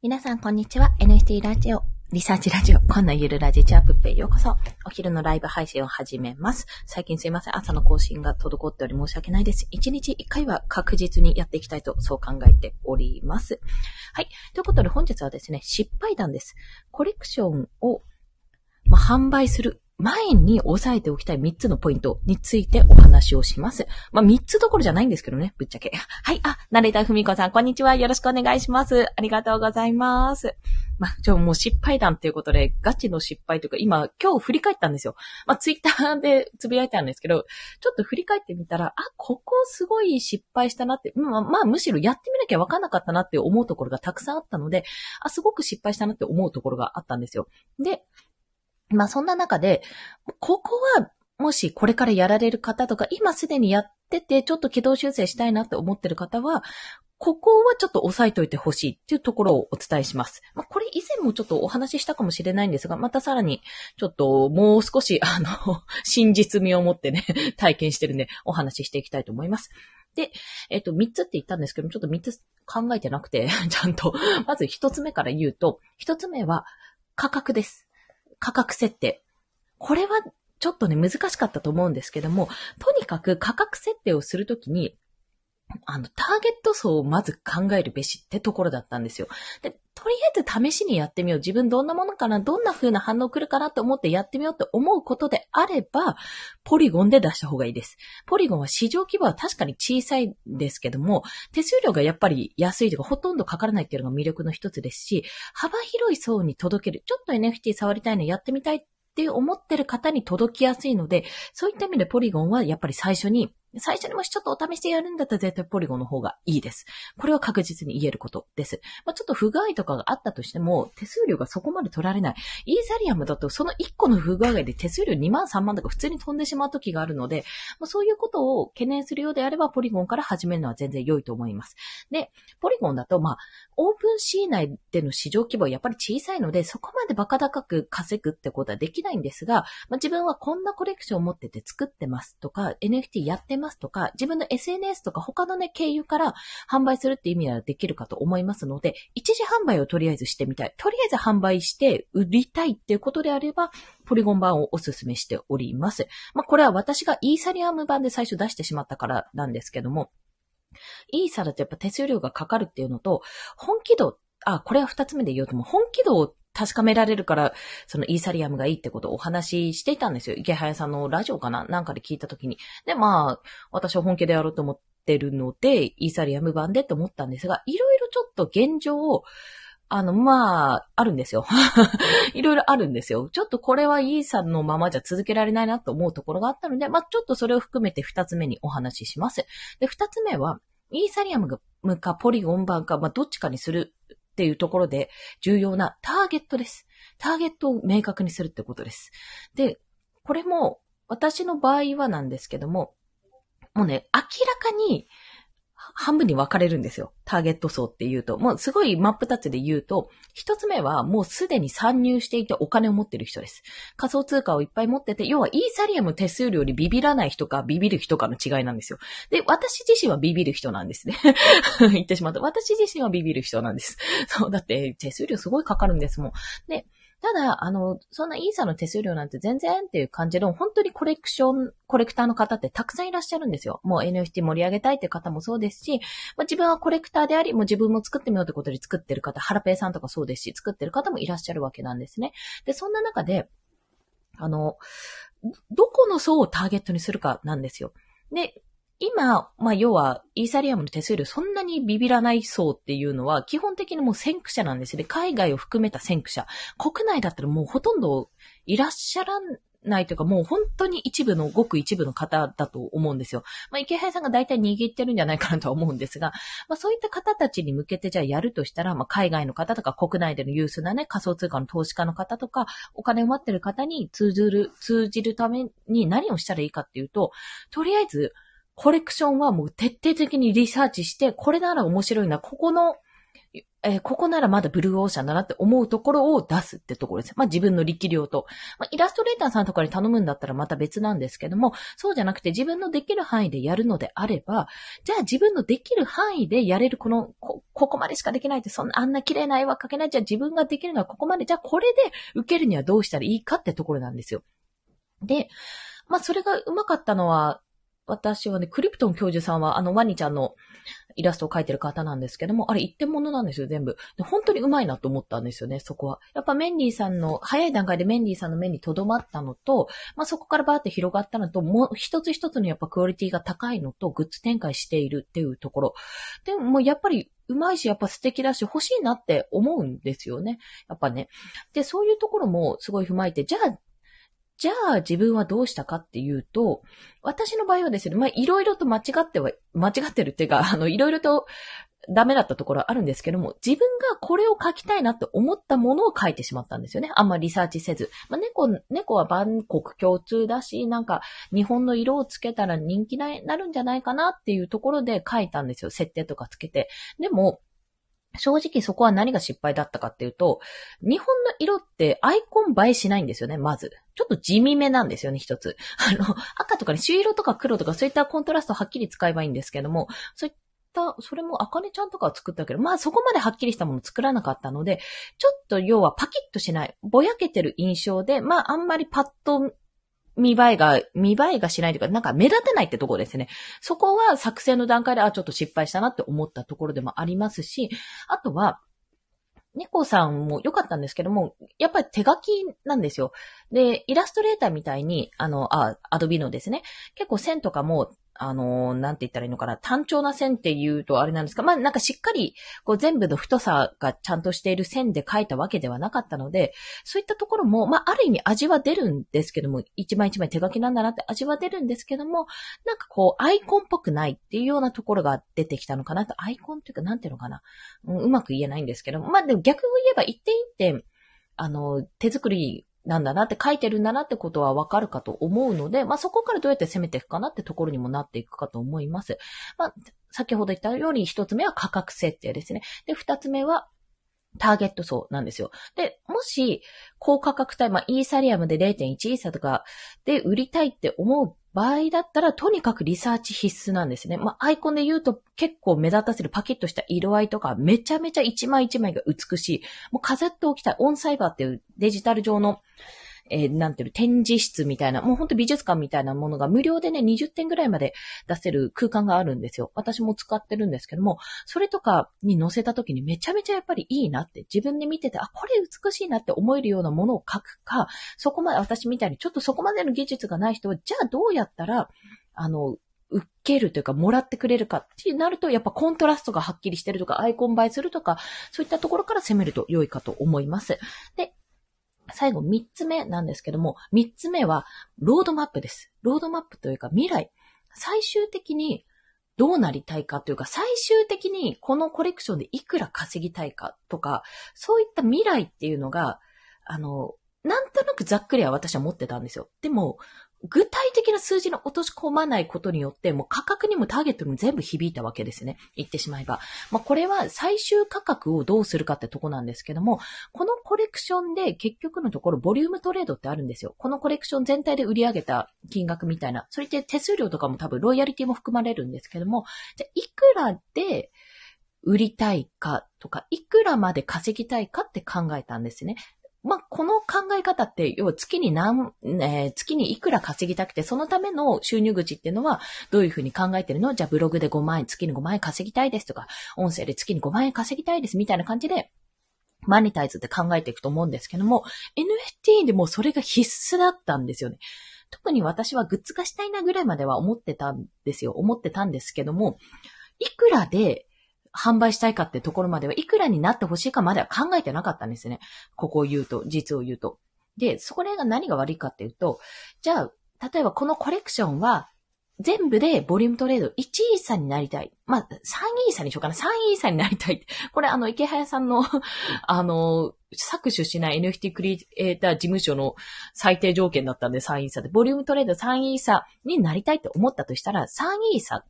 皆さん、こんにちは。NST ラジオ、リサーチラジオ、こんなゆるラジチャープッペへようこそ。お昼のライブ配信を始めます。最近すいません。朝の更新が滞っており申し訳ないです。一日一回は確実にやっていきたいと、そう考えております。はい。ということで本日はですね、失敗談です。コレクションを、まあ、販売する前に押さえておきたい3つのポイントについてお話をします。まあ、3つどころじゃないんですけどね、ぶっちゃけ。はい、あ、ナレーターふみこさん、こんにちは。よろしくお願いします。ありがとうございます。まあ、ちょ、もう失敗談ということで、ガチの失敗というか、今、今日振り返ったんですよ。まあ、ツイッターでつぶやいたんですけど、ちょっと振り返ってみたら、あ、ここすごい失敗したなって、まあ、まあ、むしろやってみなきゃわかんなかったなって思うところがたくさんあったので、あ、すごく失敗したなって思うところがあったんですよ。で、まあそんな中で、ここはもしこれからやられる方とか、今すでにやってて、ちょっと軌道修正したいなって思ってる方は、ここはちょっと押さえといてほしいっていうところをお伝えします。まあ、これ以前もちょっとお話ししたかもしれないんですが、またさらに、ちょっともう少し、あの、真実味を持ってね、体験してるんで、お話ししていきたいと思います。で、えっと、三つって言ったんですけど、ちょっと三つ考えてなくて、ちゃんと、まず一つ目から言うと、一つ目は価格です。価格設定。これはちょっとね、難しかったと思うんですけども、とにかく価格設定をするときに、あの、ターゲット層をまず考えるべしってところだったんですよ。で、とりあえず試しにやってみよう。自分どんなものかな？どんな風な反応来るかな？と思ってやってみようと思うことであれば、ポリゴンで出した方がいいです。ポリゴンは市場規模は確かに小さいんですけども、手数料がやっぱり安いというかほとんどかからないっていうのが魅力の一つですし、幅広い層に届ける。ちょっと NFT 触りたいのやってみたいって思ってる方に届きやすいので、そういった意味でポリゴンはやっぱり最初に最初にもしちょっとお試しでやるんだったら絶対ポリゴンの方がいいです。これは確実に言えることです。まあ、ちょっと不具合とかがあったとしても、手数料がそこまで取られない。イーサリアムだとその1個の不具合で手数料2万3万とか普通に飛んでしまう時があるので、まあ、そういうことを懸念するようであれば、ポリゴンから始めるのは全然良いと思います。で、ポリゴンだと、まあ、オープンシー内での市場規模はやっぱり小さいので、そこまでバカ高く稼ぐってことはできないんですが、まあ、自分はこんなコレクションを持ってて作ってますとか、NFT やってますとか、自分の SNS とか他のね、経由から販売するって意味ならできるかと思いますので、一時販売をとりあえずしてみたい。とりあえず販売して売りたいっていうことであれば、ポリゴン版をお勧めしております。まあ、これは私がイーサリアム版で最初出してしまったからなんですけども、イーサだとやっぱ手数料がかかるっていうのと、本気度、あ、これは二つ目で言おうとも、本気度を確かめられるから、そのイーサリアムがいいってことをお話ししていたんですよ。池早さんのラジオかな？なんかで聞いたときに。で、まあ、私は本気でやろうと思ってるので、イーサリアム版でって思ったんですが、いろいろちょっと現状を、あの、まあ、あるんですよ。いろいろあるんですよ。ちょっとこれはイーサのままじゃ続けられないなと思うところがあったので、まあ、ちょっとそれを含めて二つ目にお話しします。で、二つ目は、イーサリアムかポリゴン版か、まあ、どっちかにするっていうところで重要なターゲットです。ターゲットを明確にするってことです。で、これも私の場合はなんですけども、もうね、明らかに半分に分かれるんですよ。ターゲット層っていうと。もうすごい真っ二つで言うと、一つ目はもうすでに参入していてお金を持ってる人です。仮想通貨をいっぱい持ってて、要はイーサリアム手数料にビビらない人かビビる人かの違いなんですよ。で、私自身はビビる人なんですね。言ってしまうと。私自身はビビる人なんです。そう、だって手数料すごいかかるんですもん。で、ただ、あの、そんなイーサの手数料なんて全然っていう感じの、本当にコレクション、コレクターの方ってたくさんいらっしゃるんですよ。もう NFT 盛り上げたいっていう方もそうですし、まあ、自分はコレクターであり、もう自分も作ってみようってことで作ってる方、ハラペイさんとかそうですし、作ってる方もいらっしゃるわけなんですね。で、そんな中で、あの、どこの層をターゲットにするかなんですよ。で、今、まあ、要は、イーサリアムの手数料そんなにビビらない層っていうのは、基本的にもう先駆者なんですね。海外を含めた先駆者。国内だったらもうほとんどいらっしゃらないというか、もう本当に一部の、ごく一部の方だと思うんですよ。まあ、池原さんが大体握ってるんじゃないかなとは思うんですが、まあ、そういった方たちに向けてじゃあやるとしたら、まあ、海外の方とか国内での有数なね、仮想通貨の投資家の方とか、お金を待ってる方に通ずる、通じるために何をしたらいいかっていうと、とりあえず、コレクションはもう徹底的にリサーチして、これなら面白いな、ここのえー、ここならまだブルーオーシャンだなって思うところを出すってところです。まあ自分の力量と。まあイラストレーターさんとかに頼むんだったらまた別なんですけども、そうじゃなくて自分のできる範囲でやるのであれば、じゃあ自分のできる範囲でやれるこの、こ、ここまでしかできないって、そんなあんな綺麗な絵は描けない。じゃあ自分ができるのはここまで。じゃあこれで受けるにはどうしたらいいかってところなんですよ。で、まあそれがうまかったのは、私はね、クリプトン教授さんは、あの、ワニちゃんのイラストを描いてる方なんですけども、あれ一点物なんですよ、全部。で本当にうまいなと思ったんですよね、そこは。やっぱメンディーさんの、早い段階でメンディーさんの目に留まったのと、まあ、そこからバーって広がったのと、もう一つ一つのやっぱクオリティが高いのと、グッズ展開しているっていうところ。でもやっぱり、うまいし、やっぱ素敵だし、欲しいなって思うんですよね。やっぱね。で、そういうところもすごい踏まえて、じゃあ、じゃあ自分はどうしたかっていうと、私の場合はですね、まあいろいろと間違っては、間違ってるっていうか、あの、いろいろとダメだったところはあるんですけども、自分がこれを書きたいなって思ったものを書いてしまったんですよね。あんまりリサーチせず。まあ、猫、猫は万国共通だし、なんか日本の色をつけたら人気になるんじゃないかなっていうところで書いたんですよ。設定とかつけて。でも、正直そこは何が失敗だったかっていうと、日本の色ってアイコン映えしないんですよね、まず。ちょっと地味めなんですよね、一つ。あの、赤とかね、朱色とか黒とかそういったコントラストはっきり使えばいいんですけども、そういったそれも、あかねちゃんとかは作ったけど、まあそこまではっきりしたもの作らなかったので、ちょっと要はパキッとしない、ぼやけてる印象で、まああんまりパッと見栄えが、見栄えがしないというか、なんか目立てないってところですね。そこは作成の段階で、あ、ちょっと失敗したなって思ったところでもありますし、あとは、猫さんも良かったんですけども、やっぱり手書きなんですよ。で、イラストレーターみたいに、あの、あ、アドビのですね、結構線とかもあの、なんて言ったらいいのかな、単調な線って言うとあれなんですか、まあなんかしっかり、こう全部の太さがちゃんとしている線で描いたわけではなかったので、そういったところも、まあある意味味は出るんですけども、一枚一枚手書きなんだなって味は出るんですけども、なんかこうアイコンっぽくないっていうようなところが出てきたのかなと、アイコンっていうかなんていうのかな、うん、うまく言えないんですけども、まあでも逆を言えば一点一点、あの、手作りなんだなって書いてるんだなってことはわかるかと思うので、まあそこからどうやって攻めていくかなってところにもなっていくかと思います。まあ、先ほど言ったように一つ目は価格設定ですね。で、二つ目はターゲット層なんですよ。で、もし、高価格帯、まあ、イーサリアムで0.1イーサとかで売りたいって思う場合だったら、とにかくリサーチ必須なんですね。まあ、アイコンで言うと結構目立たせるパキッとした色合いとか、めちゃめちゃ一枚一枚が美しい。もう飾っておきたい。オンサイバーっていうデジタル上のえー、なんていうの、展示室みたいな、もうほんと美術館みたいなものが無料でね、20点ぐらいまで出せる空間があるんですよ。私も使ってるんですけども、それとかに載せた時にめちゃめちゃやっぱりいいなって、自分で見てて、あ、これ美しいなって思えるようなものを書くか、そこまで、私みたいにちょっとそこまでの技術がない人は、じゃあどうやったら、あの、受けるというか、もらってくれるかってなると、やっぱコントラストがはっきりしてるとか、アイコン映えするとか、そういったところから攻めると良いかと思います。で、最後三つ目なんですけども、三つ目はロードマップです。ロードマップというか未来。最終的にどうなりたいかというか、最終的にこのコレクションでいくら稼ぎたいかとか、そういった未来っていうのが、あの、なんとなくざっくりは私は持ってたんですよ。でも、具体的な数字の落とし込まないことによって、もう価格にもターゲットにも全部響いたわけですね。言ってしまえば。まあ、これは最終価格をどうするかってとこなんですけども、このコレクションで結局のところボリュームトレードってあるんですよ。このコレクション全体で売り上げた金額みたいな。それって手数料とかも多分ロイヤリティも含まれるんですけども、じゃいくらで売りたいかとか、いくらまで稼ぎたいかって考えたんですね。まあ、この考え方って、要は月に何、えー、月にいくら稼ぎたくて、そのための収入口っていうのは、どういうふうに考えてるの？じゃあブログで5万円、月に5万円稼ぎたいですとか、音声で月に5万円稼ぎたいですみたいな感じで、マネタイズって考えていくと思うんですけども、NFT でもそれが必須だったんですよね。特に私はグッズ化したいなぐらいまでは思ってたんですよ。思ってたんですけども、いくらで販売したいかってところまではいくらになってほしいかまでは考えてなかったんですね。ここを言うと、実を言うと。で、そこらが何が悪いかっていうと、じゃあ、例えばこのコレクションは、全部でボリュームトレード1イーサになりたい。まあ、3イーサにしようかな。3イーサになりたい。これあの、池早さんの あの、搾取しない NFT クリエイター事務所の最低条件だったんで3イーサで、ボリュームトレード3イーサになりたいって思ったとしたら、3イーサ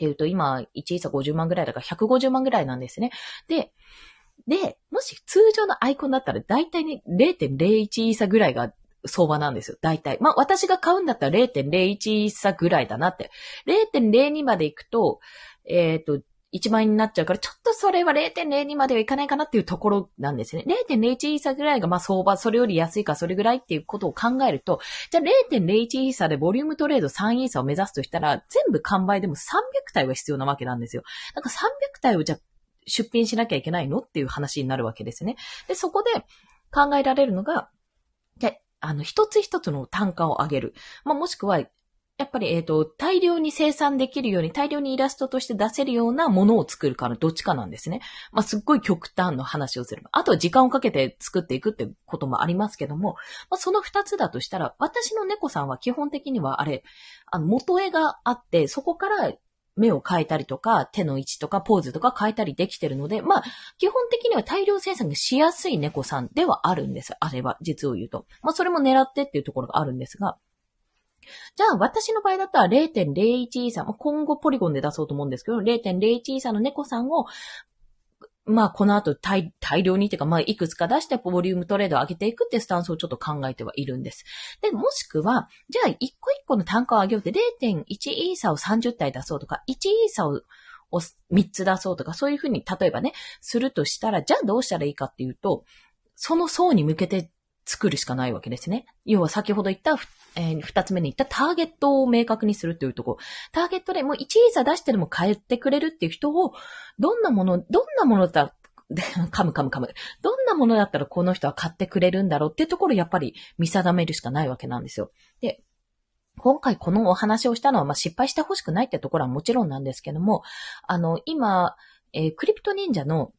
っていうと、今、1イーサ50万ぐらいだから150万ぐらいなんですね。で、で、もし通常のアイコンだったらだいたいね、0.01イーサぐらいが相場なんですよ。大体。まあ、私が買うんだったら0.01イーサぐらいだなって。0.02まで行くと、えっ、ー、と、1万円になっちゃうから、ちょっとそれは0.02まではいかないかなっていうところなんですね。0.01イーサぐらいがまあ相場、それより安いかそれぐらいっていうことを考えると、じゃあ0.01イーサでボリュームトレード3イーサを目指すとしたら、全部完売でも300体は必要なわけなんですよ。だから300体をじゃあ出品しなきゃいけないのっていう話になるわけですね。で、そこで考えられるのが、あの、一つ一つの単価を上げる。まあ、もしくは、やっぱり、えっ、ー、と、大量に生産できるように、大量にイラストとして出せるようなものを作るかのどっちかなんですね。まあ、すっごい極端の話をすれば。あとは時間をかけて作っていくってこともありますけども、まあ、その二つだとしたら、私の猫さんは基本的にはあれ、あの、元絵があって、そこから目を変えたりとか、手の位置とかポーズとか変えたりできてるので、まあ、基本的には大量生産がしやすい猫さんではあるんです。あれは、実を言うと。まあ、それも狙ってっていうところがあるんですが、じゃあ、私の場合だったら0.01イー、今後ポリゴンで出そうと思うんですけど、0.01イーの猫さんを、まあ、この後大大量にっていうか、まあ、いくつか出してボリュームトレードを上げていくってスタンスをちょっと考えてはいるんです。で、もしくは、じゃあ、一個一個の単価を上げようって0.1イーサを30体出そうとか、1イーサをを3つ出そうとか、そういうふうに、例えばね、するとしたら、じゃあどうしたらいいかっていうと、その層に向けて作るしかないわけですね。要は先ほど言った、えー、二つ目に言ったターゲットを明確にするというところ。ターゲットでもう1イー出してでも変えてくれるっていう人を、どんなもの、どんなものだったら、噛む噛む噛む。どんなものだったらこの人は買ってくれるんだろうっていうところをやっぱり見定めるしかないわけなんですよ。で、今回このお話をしたのは、まあ、失敗してほしくないってところはもちろんなんですけども、あの、今、えー、クリプト忍者の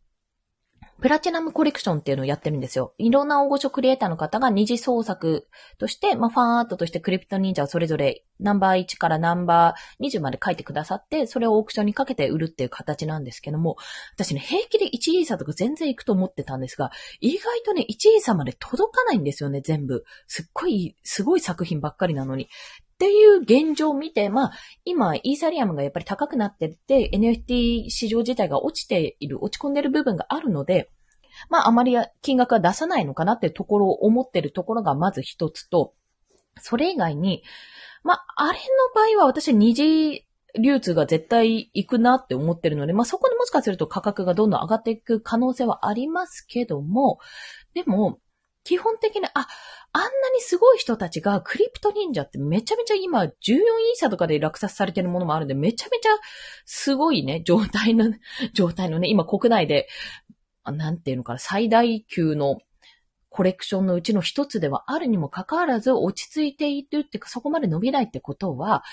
プラチナムコレクションっていうのをやってるんですよ。いろんな大御所クリエイターの方が二次創作として、まあ、ファンアートとしてクリプト忍者をそれぞれナンバー1からナンバー20まで書いてくださって、それをオークションにかけて売るっていう形なんですけども、私ね、平気で1イーサとか全然行くと思ってたんですが、意外とね、1イーサまで届かないんですよね、全部。すっごい、すごい作品ばっかりなのに。っていう現状を見て、まあ、今、イーサリアムがやっぱり高くなってて、NFT 市場自体が落ちている、落ち込んでる部分があるので、まあ、あまり金額は出さないのかなっていうところを思ってるところがまず一つと、それ以外に、まあ、あれの場合は私二次流通が絶対行くなって思ってるので、まあ、そこでもしかすると価格がどんどん上がっていく可能性はありますけども、でも、基本的に、あ、すごい人たちがクリプト忍者ってめちゃめちゃ今14イーサとかで落札されてるものもあるんで、めちゃめちゃすごいね、状態の、状態のね、今国内で、なんていうのかな、最大級のコレクションのうちの一つではあるにもかかわらず落ち着いているっていうかそこまで伸びないってことは、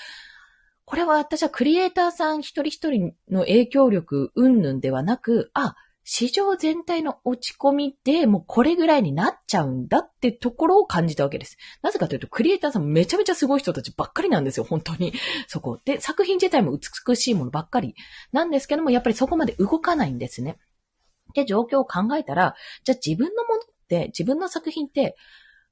これは私はクリエイターさん一人一人の影響力云々ではなく、あ、市場全体の落ち込みでもうこれぐらいになっちゃうんだってところを感じたわけです。なぜかというと、クリエイターさんめちゃめちゃすごい人たちばっかりなんですよ、本当に。そこ。で、作品自体も美しいものばっかりなんですけども、やっぱりそこまで動かないんですね。で、状況を考えたら、じゃあ自分のものって、自分の作品って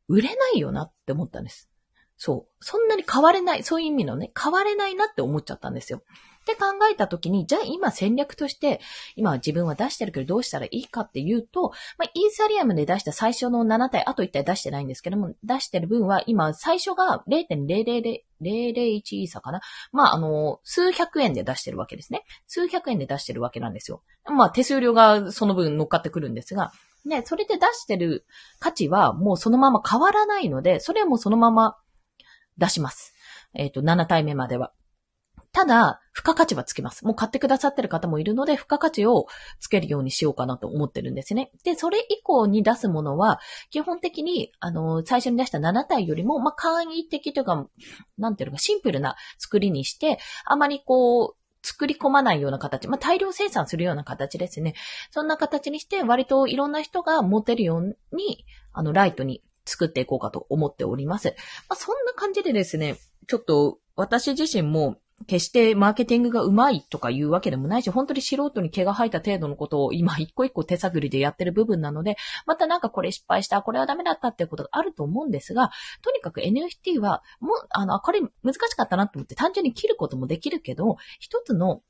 売れないよなって思ったんです。そう。そんなに変われない、そういう意味のね、変われないなって思っちゃったんですよ。って考えたときに、じゃあ今戦略として、今自分は出してるけどどうしたらいいかっていうと、まあ、イーサリアムで出した最初の7体、あと1体出してないんですけども、出してる分は今最初が0.0001イーサかなまあ、あの、数百円で出してるわけですね。数百円で出してるわけなんですよ。まあ、手数料がその分乗っかってくるんですが、ね、それで出してる価値はもうそのまま変わらないので、それはもうそのまま出します。えっ、ー、と、7体目までは。ただ、付加価値はつけます。もう買ってくださってる方もいるので、付加価値をつけるようにしようかなと思ってるんですね。で、それ以降に出すものは、基本的に、あの、最初に出した7体よりも、まあ、簡易的というか、なんていうのか、シンプルな作りにして、あまりこう、作り込まないような形、まあ、大量生産するような形ですね。そんな形にして、割といろんな人が持てるように、あの、ライトに作っていこうかと思っております。まあ、そんな感じでですね、ちょっと私自身も決してマーケティングがうまいとかいうわけでもないし、本当に素人に毛が生えた程度のことを今一個一個手探りでやってる部分なので、またなんかこれ失敗した、これはダメだったっていうことがあると思うんですが、とにかく NFT は、もう、あの、これ難しかったなと思って単純に切ることもできるけど、一つの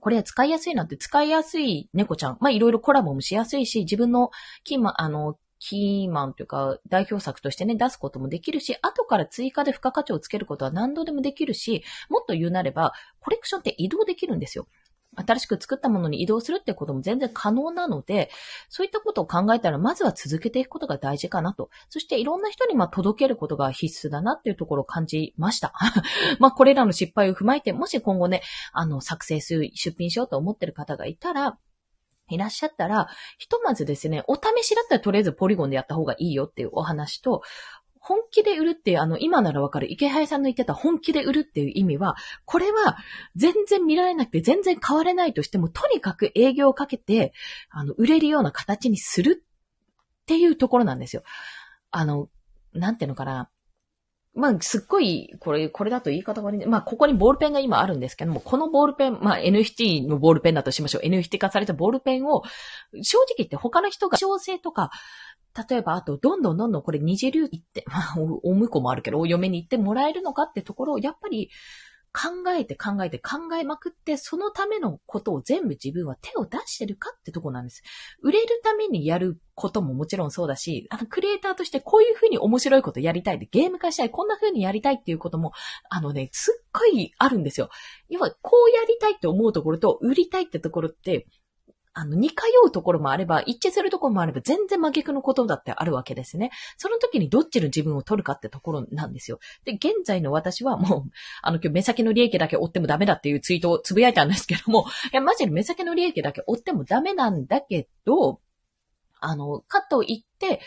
これ使いやすいなって使いやすい猫ちゃん。まあ、いろいろコラボもしやすいし、自分のキーマン、あの、キーマンというか代表作としてね、出すこともできるし、後から追加で付加価値をつけることは何度でもできるし、もっと言うなれば、コレクションって移動できるんですよ。新しく作ったものに移動するってことも全然可能なので、そういったことを考えたら、まずは続けていくことが大事かなと。そしていろんな人にま届けることが必須だなっていうところを感じました。まあこれらの失敗を踏まえて、もし今後ね、あの、作成する、出品しようと思ってる方がいたら、いらっしゃったら、ひとまずですね、お試しだったらとりあえずポリゴンでやった方がいいよっていうお話と、本気で売るっていう、あの、今ならわかる池原さんの言ってた本気で売るっていう意味は、これは全然見られなくて全然変われないとしても、とにかく営業をかけて、あの、売れるような形にするっていうところなんですよ。あの、なんていうのかな。まあ、すっごい、これ、これだと言い方が悪い。まあ、ここにボールペンが今あるんですけども、このボールペン、まあ、NFT のボールペンだとしましょう。NFT 化されたボールペンを、正直言って他の人が、調整とか、例えば、あと、どんどんどんどんこれ二次流行って、まあ、お婿もあるけど、お嫁に行ってもらえるのかってところを、やっぱり、考えて考えて考えまくって、そのためのことを全部自分は手を出してるかってとこなんです。売れるためにやることももちろんそうだし、あの、クリエイターとしてこういうふうに面白いことやりたいで、ゲーム化したい、こんなふうにやりたいっていうことも、あのね、すっごいあるんですよ。要は、こうやりたいって思うところと、売りたいってところって、あの、似通うところもあれば、一致するところもあれば、全然真逆のことだってあるわけですね。その時にどっちの自分を取るかってところなんですよ。で、現在の私はもう、あの、今日目先の利益だけ追ってもダメだっていうツイートをつぶやいたんですけども、いや、マジで目先の利益だけ追ってもダメなんだけど、あの、かと言って、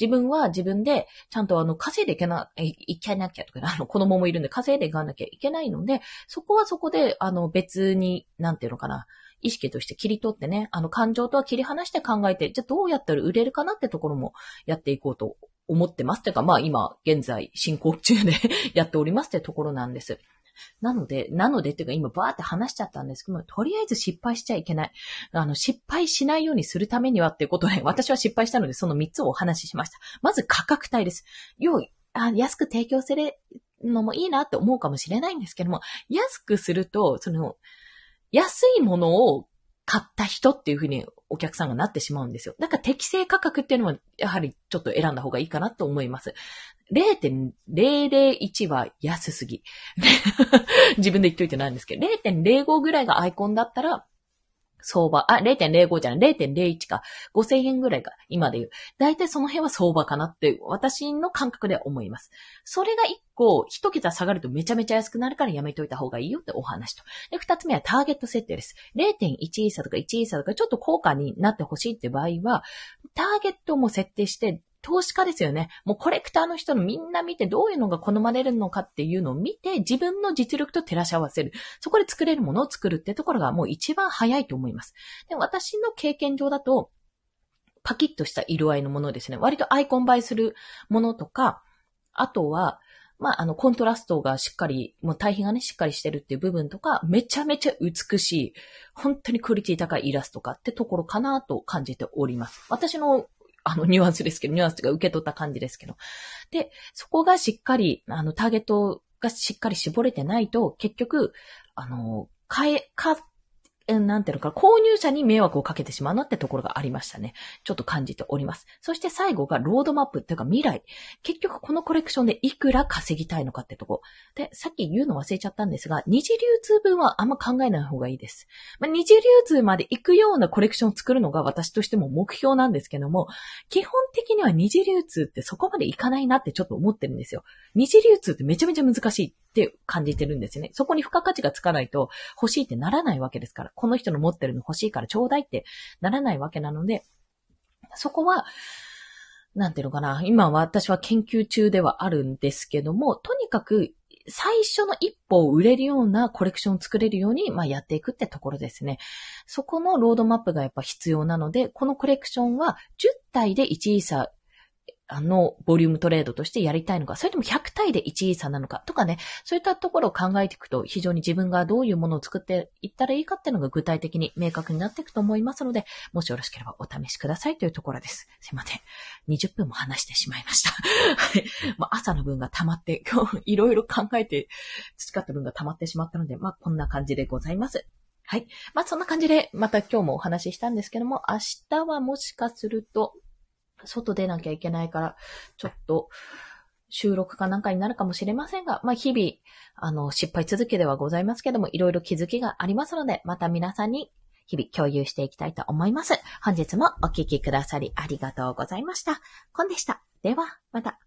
自分は自分で、ちゃんとあの、稼いでいけな、いけなきゃとか、ねあの、子供もいるんで稼いでいかなきゃいけないので、そこはそこで、あの、別に、なんていうのかな、意識として切り取ってね、あの感情とは切り離して考えて、じゃあどうやったら売れるかなってところもやっていこうと思ってます。てか、まあ今、現在進行中で やっておりますってところなんです。なので、なのでっていうか今バーって話しちゃったんですけども、とりあえず失敗しちゃいけない。あの、失敗しないようにするためにはっていうことで、私は失敗したのでその3つをお話ししました。まず価格帯です。要あ安く提供するのもいいなって思うかもしれないんですけども、安くすると、その、安いものを買った人っていうふうにお客さんがなってしまうんですよ。だから適正価格っていうのはやはりちょっと選んだ方がいいかなと思います。0.001は安すぎ。自分で言っといてないんですけど、0.05ぐらいがアイコンだったら、相場、あ、0.05じゃない、0.01か。5000円ぐらいか今で言う。大体その辺は相場かなって私の感覚では思います。それが1個、1桁下がるとめちゃめちゃ安くなるからやめといた方がいいよってお話と。で、2つ目はターゲット設定です。0.1イーサとか1イーサとかちょっと高価になってほしいって場合は、ターゲットも設定して投資家ですよね。もうコレクターの人のみんな見てどういうのが好まれるのかっていうのを見て自分の実力と照らし合わせる。そこで作れるものを作るってところがもう一番早いと思います。で、私の経験上だと、パキッとした色合いのものですね。割とアイコン映えするものとか、あとは、まあ、あの、コントラストがしっかり、もう対比がね、しっかりしてるっていう部分とか、めちゃめちゃ美しい、本当にクオリティ高いイラストかってところかなと感じております。私のあの、ニュアンスですけど、ニュアンスが受け取った感じですけど。で、そこがしっかり、あの、ターゲットがしっかり絞れてないと、結局、あの、変え、か、なんていうのか、購入者に迷惑をかけてしまうなってところがありましたね。ちょっと感じております。そして最後がロードマップっていうか未来。結局このコレクションでいくら稼ぎたいのかってとこ。で、さっき言うの忘れちゃったんですが、二次流通分はあんま考えない方がいいです。まあ、二次流通まで行くようなコレクションを作るのが私としても目標なんですけども、基本的には二次流通ってそこまでいかないなってちょっと思ってるんですよ。二次流通ってめちゃめちゃ難しいって感じてるんですよね。そこに付加価値がつかないと欲しいってならないわけですから。この人の持ってるの欲しいからちょうだいってならないわけなので、そこは、なんていうのかな。今私は研究中ではあるんですけども、とにかく最初の一歩を売れるようなコレクションを作れるように、まあ、やっていくってところですね。そこのロードマップがやっぱ必要なので、このコレクションは10体で1イーサあの、ボリュームトレードとしてやりたいのか、それとも100対で1位差なのかとかね、そういったところを考えていくと、非常に自分がどういうものを作っていったらいいかっていうのが具体的に明確になっていくと思いますので、もしよろしければお試しくださいというところです。すいません。20分も話してしまいました。はい。まあ、朝の分が溜まって、今日いろいろ考えて培った分が溜まってしまったので、まあ、こんな感じでございます。はい。まあ、そんな感じで、また今日もお話ししたんですけども、明日はもしかすると、外出なきゃいけないから、ちょっと、収録かなんかになるかもしれませんが、まあ、日々、あの、失敗続きではございますけども、いろいろ気づきがありますので、また皆さんに日々共有していきたいと思います。本日もお聴きくださりありがとうございました。コンでした。では、また。